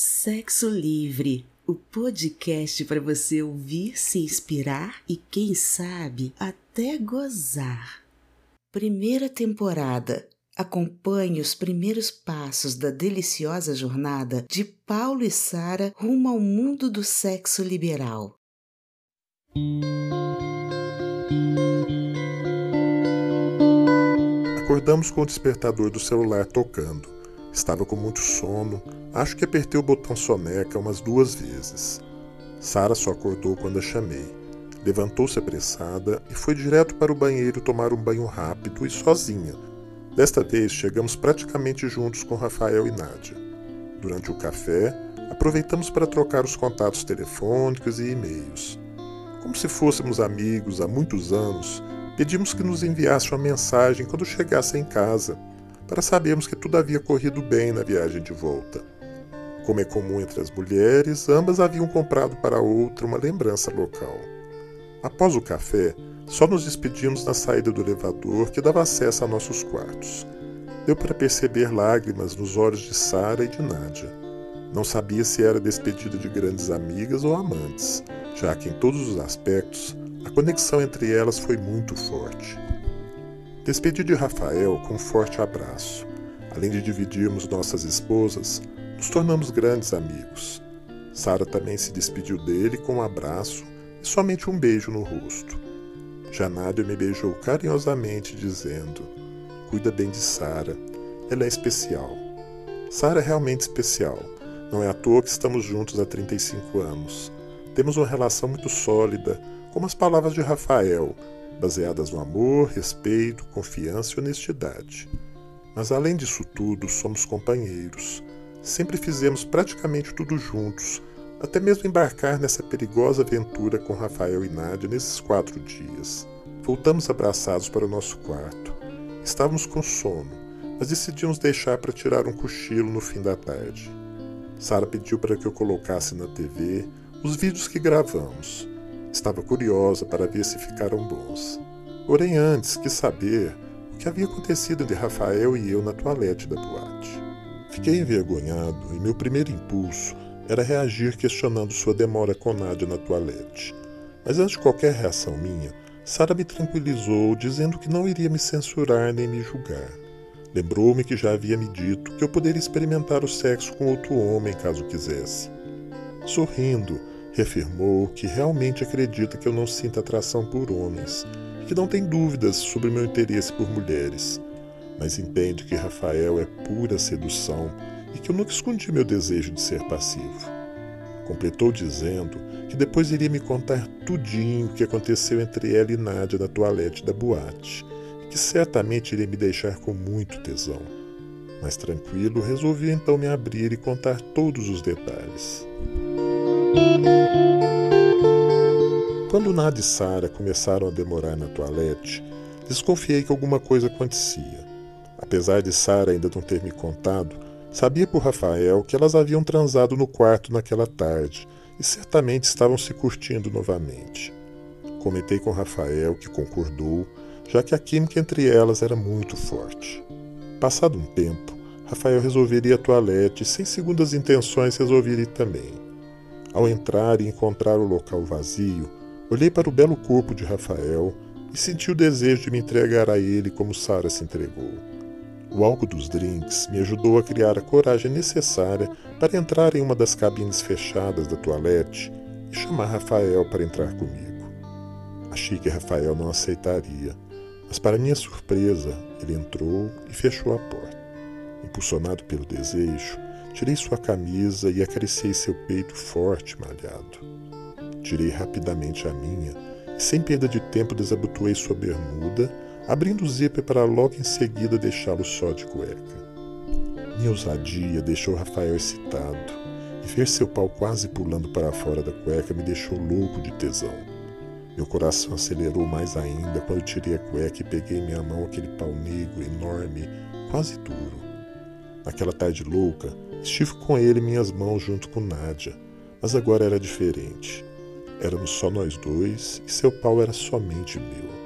Sexo Livre, o podcast para você ouvir, se inspirar e, quem sabe, até gozar. Primeira temporada. Acompanhe os primeiros passos da deliciosa jornada de Paulo e Sara rumo ao mundo do sexo liberal. Acordamos com o despertador do celular tocando. Estava com muito sono. Acho que apertei o botão soneca umas duas vezes. Sara só acordou quando a chamei. Levantou-se apressada e foi direto para o banheiro tomar um banho rápido e sozinha. Desta vez chegamos praticamente juntos com Rafael e Nádia. Durante o café, aproveitamos para trocar os contatos telefônicos e e-mails. Como se fôssemos amigos há muitos anos, pedimos que nos enviasse uma mensagem quando chegasse em casa para sabermos que tudo havia corrido bem na viagem de volta. Como é comum entre as mulheres, ambas haviam comprado para outra uma lembrança local. Após o café, só nos despedimos na saída do elevador que dava acesso a nossos quartos. Deu para perceber lágrimas nos olhos de Sara e de Nádia. Não sabia se era despedida de grandes amigas ou amantes, já que em todos os aspectos a conexão entre elas foi muito forte. Despedi de Rafael com um forte abraço. Além de dividirmos nossas esposas, nos tornamos grandes amigos. Sara também se despediu dele com um abraço e somente um beijo no rosto. Já Nádia me beijou carinhosamente, dizendo: Cuida bem de Sara, ela é especial. Sara é realmente especial. Não é à toa que estamos juntos há 35 anos. Temos uma relação muito sólida, como as palavras de Rafael, baseadas no amor, respeito, confiança e honestidade. Mas além disso tudo, somos companheiros. Sempre fizemos praticamente tudo juntos, até mesmo embarcar nessa perigosa aventura com Rafael e Nádia nesses quatro dias. Voltamos abraçados para o nosso quarto. Estávamos com sono, mas decidimos deixar para tirar um cochilo no fim da tarde. Sara pediu para que eu colocasse na TV os vídeos que gravamos. Estava curiosa para ver se ficaram bons. Porém, antes quis saber o que havia acontecido entre Rafael e eu na toalete da boate. Fiquei envergonhado e meu primeiro impulso era reagir questionando sua demora com Nádia na toalete. Mas antes de qualquer reação minha, Sara me tranquilizou, dizendo que não iria me censurar nem me julgar. Lembrou-me que já havia me dito que eu poderia experimentar o sexo com outro homem caso quisesse. Sorrindo, reafirmou que realmente acredita que eu não sinto atração por homens que não tem dúvidas sobre meu interesse por mulheres, mas entende que Rafael é pura sedução e que eu nunca escondi meu desejo de ser passivo. Completou dizendo que depois iria me contar tudinho o que aconteceu entre ela e Nádia na toalete da boate, e que certamente iria me deixar com muito tesão. Mas tranquilo, resolvi então me abrir e contar todos os detalhes. Quando Nada e Sara começaram a demorar na toalete, desconfiei que alguma coisa acontecia. Apesar de Sara ainda não ter me contado, sabia por Rafael que elas haviam transado no quarto naquela tarde e certamente estavam se curtindo novamente. Comentei com Rafael, que concordou, já que a química entre elas era muito forte. Passado um tempo, Rafael resolveria a toalete e, sem segundas intenções, resolveria também. Ao entrar e encontrar o local vazio, olhei para o belo corpo de Rafael e senti o desejo de me entregar a ele como Sara se entregou. O álcool dos drinks me ajudou a criar a coragem necessária para entrar em uma das cabines fechadas da toalete e chamar Rafael para entrar comigo. Achei que Rafael não aceitaria, mas para minha surpresa, ele entrou e fechou a porta. Impulsionado pelo desejo, Tirei sua camisa e acariciei seu peito forte malhado. Tirei rapidamente a minha e, sem perda de tempo, desabotoei sua bermuda, abrindo o zíper para logo em seguida deixá-lo só de cueca. Minha ousadia deixou Rafael excitado, e ver seu pau quase pulando para fora da cueca me deixou louco de tesão. Meu coração acelerou mais ainda quando tirei a cueca e peguei em minha mão aquele pau negro, enorme, quase duro. Naquela tarde louca, Estive com ele em minhas mãos junto com Nádia, mas agora era diferente. Éramos só nós dois e seu pau era somente meu.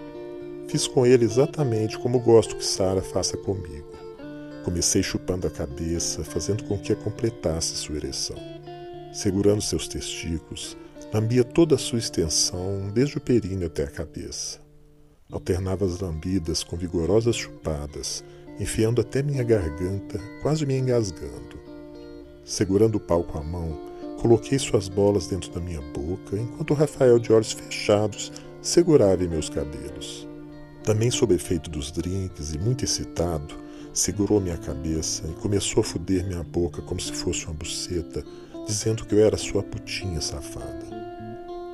Fiz com ele exatamente como gosto que Sara faça comigo. Comecei chupando a cabeça, fazendo com que a completasse sua ereção. Segurando seus testículos, lambia toda a sua extensão, desde o períneo até a cabeça. Alternava as lambidas com vigorosas chupadas, enfiando até minha garganta, quase me engasgando. Segurando o pau com a mão, coloquei suas bolas dentro da minha boca, enquanto Rafael, de olhos fechados, segurava meus cabelos. Também sob efeito dos drinks e muito excitado, segurou minha cabeça e começou a foder minha boca como se fosse uma buceta, dizendo que eu era sua putinha safada.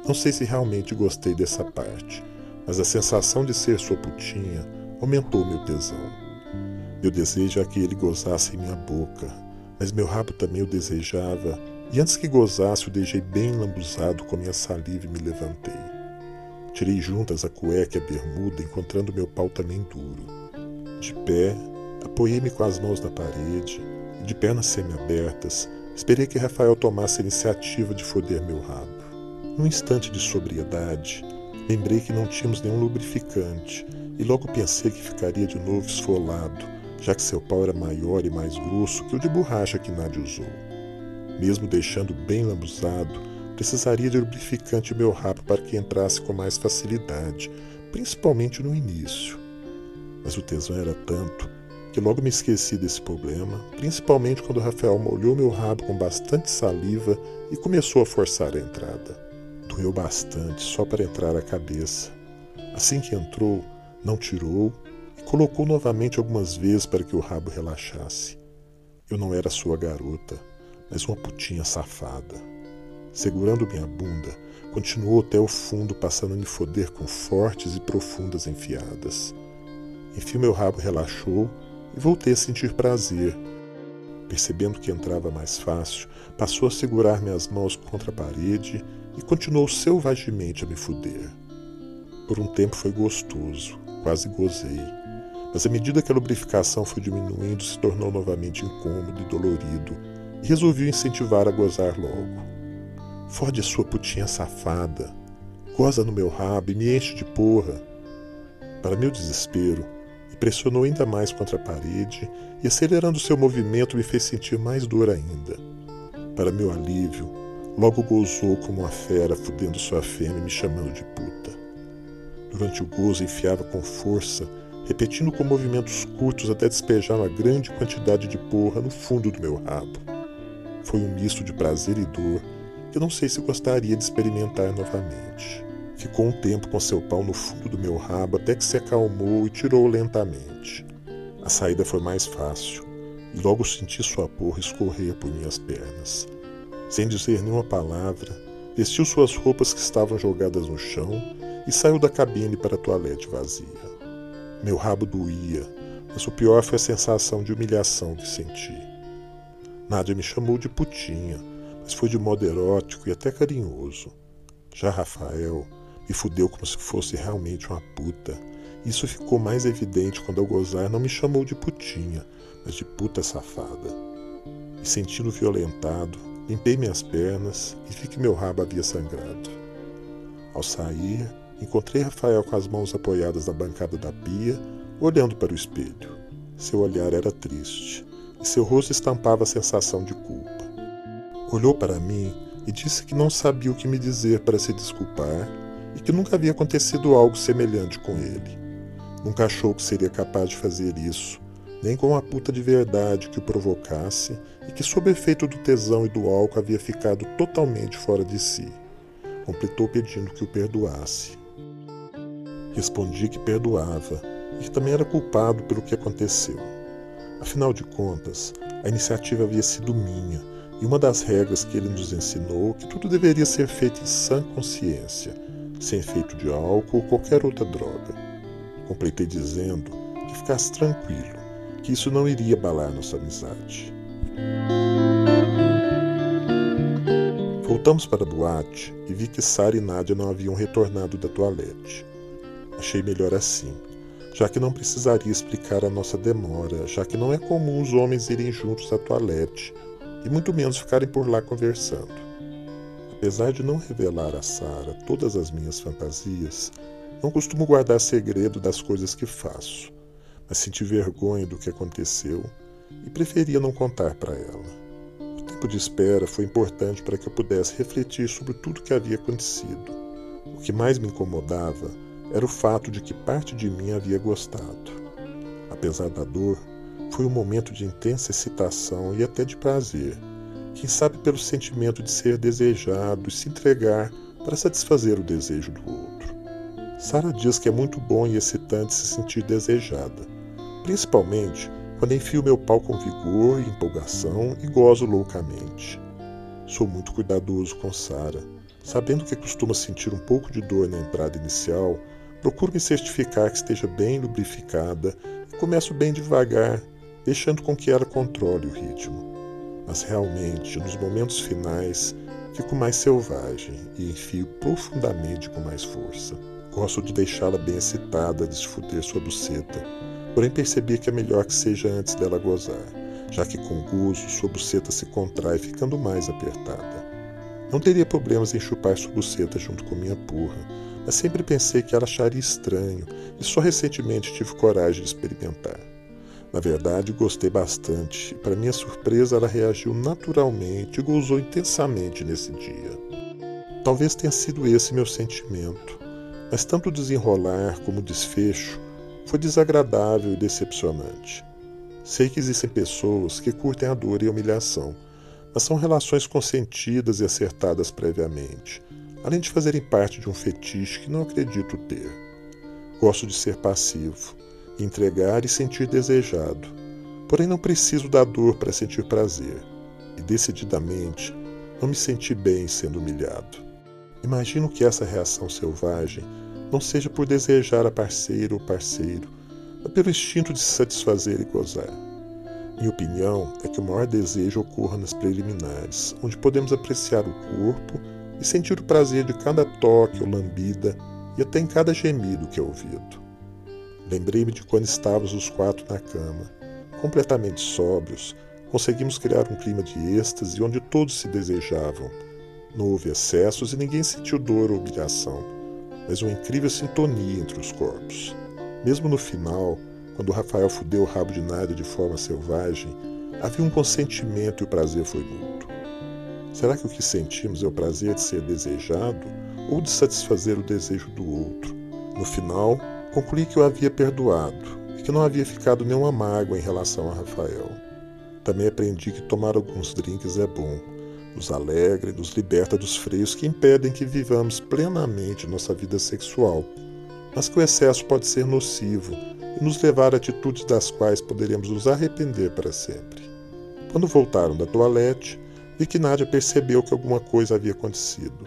Não sei se realmente gostei dessa parte, mas a sensação de ser sua putinha aumentou meu tesão. Meu desejo é que ele gozasse em minha boca, mas meu rabo também o desejava, e antes que gozasse o deixei bem lambuzado com minha saliva e me levantei. Tirei juntas a cueca e a bermuda, encontrando meu pau também duro. De pé, apoiei-me com as mãos na parede e, de pernas semi-abertas, esperei que Rafael tomasse a iniciativa de foder meu rabo. Num instante de sobriedade, Lembrei que não tínhamos nenhum lubrificante e logo pensei que ficaria de novo esfolado, já que seu pau era maior e mais grosso que o de borracha que Nádia usou. Mesmo deixando bem lambuzado, precisaria de lubrificante meu rabo para que entrasse com mais facilidade, principalmente no início. Mas o tesão era tanto que logo me esqueci desse problema, principalmente quando Rafael molhou meu rabo com bastante saliva e começou a forçar a entrada. Doeu bastante só para entrar a cabeça. Assim que entrou, não tirou colocou novamente algumas vezes para que o rabo relaxasse. Eu não era sua garota, mas uma putinha safada. Segurando minha bunda, continuou até o fundo, passando a me foder com fortes e profundas enfiadas. Enfim, meu rabo relaxou e voltei a sentir prazer. Percebendo que entrava mais fácil, passou a segurar minhas mãos contra a parede e continuou selvagemente a me fuder. Por um tempo foi gostoso, quase gozei, mas à medida que a lubrificação foi diminuindo, se tornou novamente incômodo e dolorido, e resolvi incentivar a gozar logo. Fode a sua putinha safada, goza no meu rabo e me enche de porra. Para meu desespero, me pressionou ainda mais contra a parede e, acelerando seu movimento, me fez sentir mais dor ainda. Para meu alívio, Logo gozou como uma fera, fudendo sua fêmea e me chamando de puta. Durante o gozo enfiava com força, repetindo com movimentos curtos até despejar uma grande quantidade de porra no fundo do meu rabo. Foi um misto de prazer e dor que não sei se gostaria de experimentar novamente. Ficou um tempo com seu pau no fundo do meu rabo até que se acalmou e tirou lentamente. A saída foi mais fácil e logo senti sua porra escorrer por minhas pernas. Sem dizer nenhuma palavra, vestiu suas roupas que estavam jogadas no chão e saiu da cabine para a toalete vazia. Meu rabo doía, mas o pior foi a sensação de humilhação que senti. Nádia me chamou de putinha, mas foi de modo erótico e até carinhoso. Já Rafael me fudeu como se fosse realmente uma puta. Isso ficou mais evidente quando ao gozar não me chamou de putinha, mas de puta safada. Me sentindo violentado, Limpei minhas pernas e vi que meu rabo havia sangrado. Ao sair, encontrei Rafael com as mãos apoiadas na bancada da pia, olhando para o espelho. Seu olhar era triste e seu rosto estampava a sensação de culpa. Olhou para mim e disse que não sabia o que me dizer para se desculpar e que nunca havia acontecido algo semelhante com ele. Nunca achou que seria capaz de fazer isso nem com uma puta de verdade que o provocasse e que, sob efeito do tesão e do álcool, havia ficado totalmente fora de si. Completou pedindo que o perdoasse. Respondi que perdoava e que também era culpado pelo que aconteceu. Afinal de contas, a iniciativa havia sido minha e uma das regras que ele nos ensinou que tudo deveria ser feito em sã consciência, sem efeito de álcool ou qualquer outra droga. Completei dizendo que ficasse tranquilo que isso não iria abalar nossa amizade. Voltamos para a boate e vi que Sara e Nádia não haviam retornado da toalete. Achei melhor assim, já que não precisaria explicar a nossa demora, já que não é comum os homens irem juntos à toalete e muito menos ficarem por lá conversando. Apesar de não revelar a Sara todas as minhas fantasias, não costumo guardar segredo das coisas que faço mas senti vergonha do que aconteceu e preferia não contar para ela. O tempo de espera foi importante para que eu pudesse refletir sobre tudo que havia acontecido. O que mais me incomodava era o fato de que parte de mim havia gostado. Apesar da dor, foi um momento de intensa excitação e até de prazer, quem sabe pelo sentimento de ser desejado e se entregar para satisfazer o desejo do outro. Sara diz que é muito bom e excitante se sentir desejada, principalmente quando enfio meu pau com vigor e empolgação e gozo loucamente. Sou muito cuidadoso com Sara, sabendo que costuma sentir um pouco de dor na entrada inicial, procuro me certificar que esteja bem lubrificada e começo bem devagar, deixando com que ela controle o ritmo. Mas realmente, nos momentos finais, fico mais selvagem e enfio profundamente com mais força. Gosto de deixá-la bem excitada de se fuder sua buceta, porém percebi que é melhor que seja antes dela gozar, já que com gozo sua buceta se contrai ficando mais apertada. Não teria problemas em chupar sua buceta junto com minha porra, mas sempre pensei que ela acharia estranho e só recentemente tive coragem de experimentar. Na verdade, gostei bastante e, para minha surpresa, ela reagiu naturalmente e gozou intensamente nesse dia. Talvez tenha sido esse meu sentimento, mas tanto o desenrolar como o desfecho foi desagradável e decepcionante. Sei que existem pessoas que curtem a dor e a humilhação, mas são relações consentidas e acertadas previamente, além de fazerem parte de um fetiche que não acredito ter. Gosto de ser passivo, entregar e sentir desejado, porém não preciso da dor para sentir prazer, e decididamente não me senti bem sendo humilhado. Imagino que essa reação selvagem não seja por desejar a parceira ou parceiro, mas pelo instinto de se satisfazer e gozar. Minha opinião é que o maior desejo ocorra nas preliminares, onde podemos apreciar o corpo e sentir o prazer de cada toque ou lambida e até em cada gemido que é ouvido. Lembrei-me de quando estávamos os quatro na cama, completamente sóbrios, conseguimos criar um clima de êxtase onde todos se desejavam. Não houve excessos e ninguém sentiu dor ou humilhação, mas uma incrível sintonia entre os corpos. Mesmo no final, quando Rafael fudeu o rabo de Nádia de forma selvagem, havia um consentimento e o prazer foi mútuo. Será que o que sentimos é o prazer de ser desejado ou de satisfazer o desejo do outro? No final, Concluí que eu havia perdoado e que não havia ficado nenhuma mágoa em relação a Rafael. Também aprendi que tomar alguns drinks é bom, nos alegra e nos liberta dos freios que impedem que vivamos plenamente nossa vida sexual, mas que o excesso pode ser nocivo e nos levar a atitudes das quais poderemos nos arrepender para sempre. Quando voltaram da toalete, vi que Nádia percebeu que alguma coisa havia acontecido.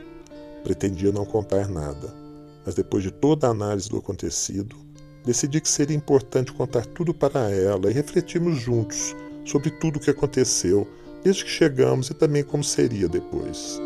Pretendia não contar nada mas depois de toda a análise do acontecido, decidi que seria importante contar tudo para ela e refletirmos juntos sobre tudo o que aconteceu desde que chegamos e também como seria depois.